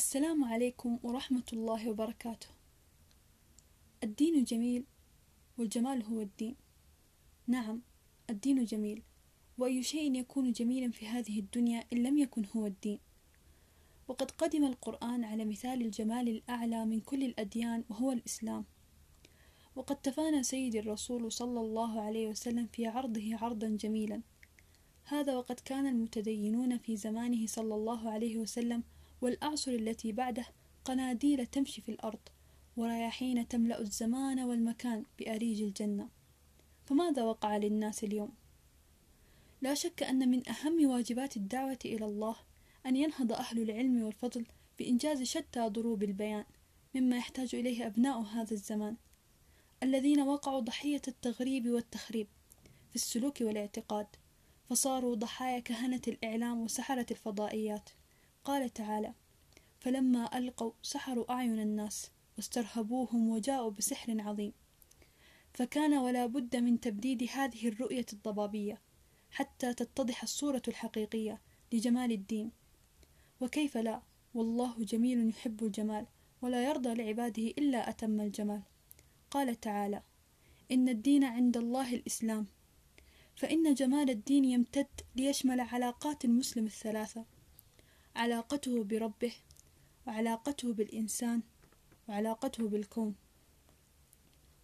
السلام عليكم ورحمة الله وبركاته. الدين جميل والجمال هو الدين. نعم، الدين جميل، وأي شيء يكون جميلا في هذه الدنيا إن لم يكن هو الدين. وقد قدم القرآن على مثال الجمال الأعلى من كل الأديان وهو الإسلام. وقد تفانى سيدي الرسول صلى الله عليه وسلم في عرضه عرضا جميلا. هذا وقد كان المتدينون في زمانه صلى الله عليه وسلم والأعصر التي بعده قناديل تمشي في الأرض ورياحين تملأ الزمان والمكان بأريج الجنة فماذا وقع للناس اليوم؟ لا شك أن من أهم واجبات الدعوة إلى الله أن ينهض أهل العلم والفضل بإنجاز شتى ضروب البيان مما يحتاج إليه أبناء هذا الزمان الذين وقعوا ضحية التغريب والتخريب في السلوك والاعتقاد فصاروا ضحايا كهنة الإعلام وسحرة الفضائيات قال تعالى فلما ألقوا سحروا أعين الناس واسترهبوهم وجاءوا بسحر عظيم. فكان ولا بد من تبديد هذه الرؤية الضبابية حتى تتضح الصورة الحقيقية لجمال الدين. وكيف لا؟ والله جميل يحب الجمال ولا يرضى لعباده إلا أتم الجمال. قال تعالى إن الدين عند الله الإسلام. فإن جمال الدين يمتد ليشمل علاقات المسلم الثلاثة. علاقته بربه وعلاقته بالإنسان وعلاقته بالكون.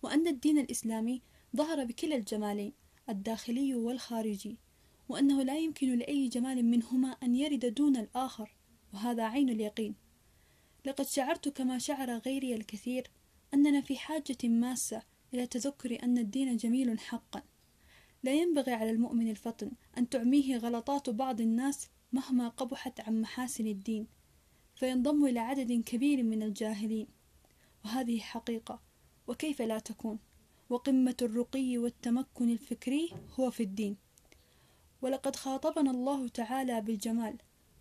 وأن الدين الإسلامي ظهر بكلا الجمالين الداخلي والخارجي وأنه لا يمكن لأي جمال منهما أن يرد دون الآخر وهذا عين اليقين. لقد شعرت كما شعر غيري الكثير أننا في حاجة ماسة إلى تذكر أن الدين جميل حقا. لا ينبغي على المؤمن الفطن أن تعميه غلطات بعض الناس مهما قبحت عن محاسن الدين فينضم إلى عدد كبير من الجاهلين. وهذه حقيقة وكيف لا تكون؟ وقمة الرقي والتمكن الفكري هو في الدين. ولقد خاطبنا الله تعالى بالجمال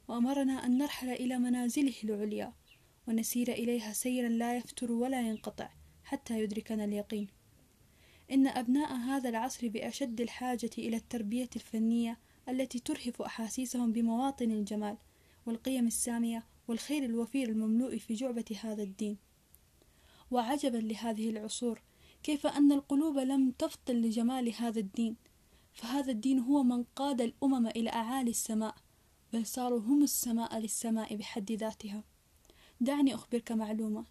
وأمرنا أن نرحل إلى منازله العليا ونسير إليها سيرا لا يفتر ولا ينقطع حتى يدركنا اليقين. إن أبناء هذا العصر بأشد الحاجة إلى التربية الفنية التي ترهف أحاسيسهم بمواطن الجمال والقيم السامية والخير الوفير المملوء في جعبة هذا الدين. وعجبا لهذه العصور كيف أن القلوب لم تفطن لجمال هذا الدين فهذا الدين هو من قاد الأمم إلى أعالي السماء بل صاروا هم السماء للسماء بحد ذاتها. دعني أخبرك معلومة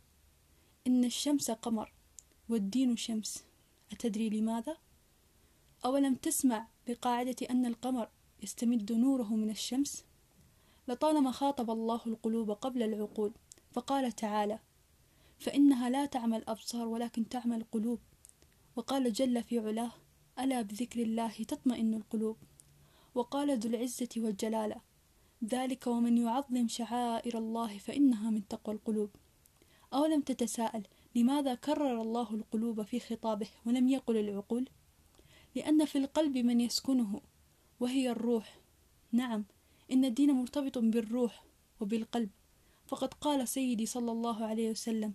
إن الشمس قمر والدين شمس. أتدري لماذا؟ أولم تسمع بقاعدة أن القمر يستمد نوره من الشمس؟ لطالما خاطب الله القلوب قبل العقول فقال تعالى فإنها لا تعمى الأبصار ولكن تعمى القلوب. وقال جل في علاه ألا بذكر الله تطمئن القلوب؟ وقال ذو العزة والجلالة ذلك ومن يعظم شعائر الله فإنها من تقوى القلوب. أولم تتساءل لماذا كرر الله القلوب في خطابه ولم يقل العقول؟ لأن في القلب من يسكنه وهي الروح. نعم إن الدين مرتبط بالروح وبالقلب. فقد قال سيدي صلى الله عليه وسلم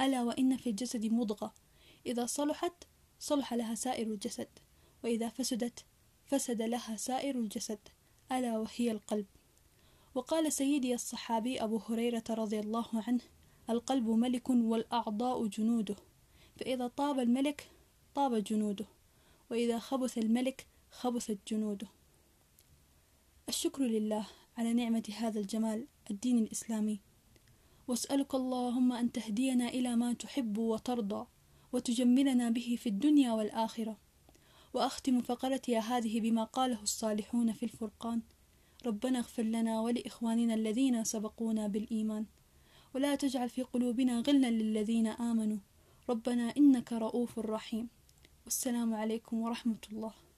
ألا وإن في الجسد مضغة. إذا صلحت صلح لها سائر الجسد. وإذا فسدت فسد لها سائر الجسد. ألا وهي القلب. وقال سيدي الصحابي أبو هريرة رضي الله عنه القلب ملك والأعضاء جنوده. فإذا طاب الملك طاب جنوده. وإذا خبث الملك خبثت جنوده. الشكر لله على نعمة هذا الجمال الدين الإسلامي. وأسألك اللهم أن تهدينا إلى ما تحب وترضى وتجملنا به في الدنيا والآخرة. وأختم فقرتي هذه بما قاله الصالحون في الفرقان. ربنا اغفر لنا ولإخواننا الذين سبقونا بالإيمان. ولا تجعل في قلوبنا غلا للذين آمنوا. ربنا إنك رؤوف رحيم. والسلام عليكم ورحمة الله.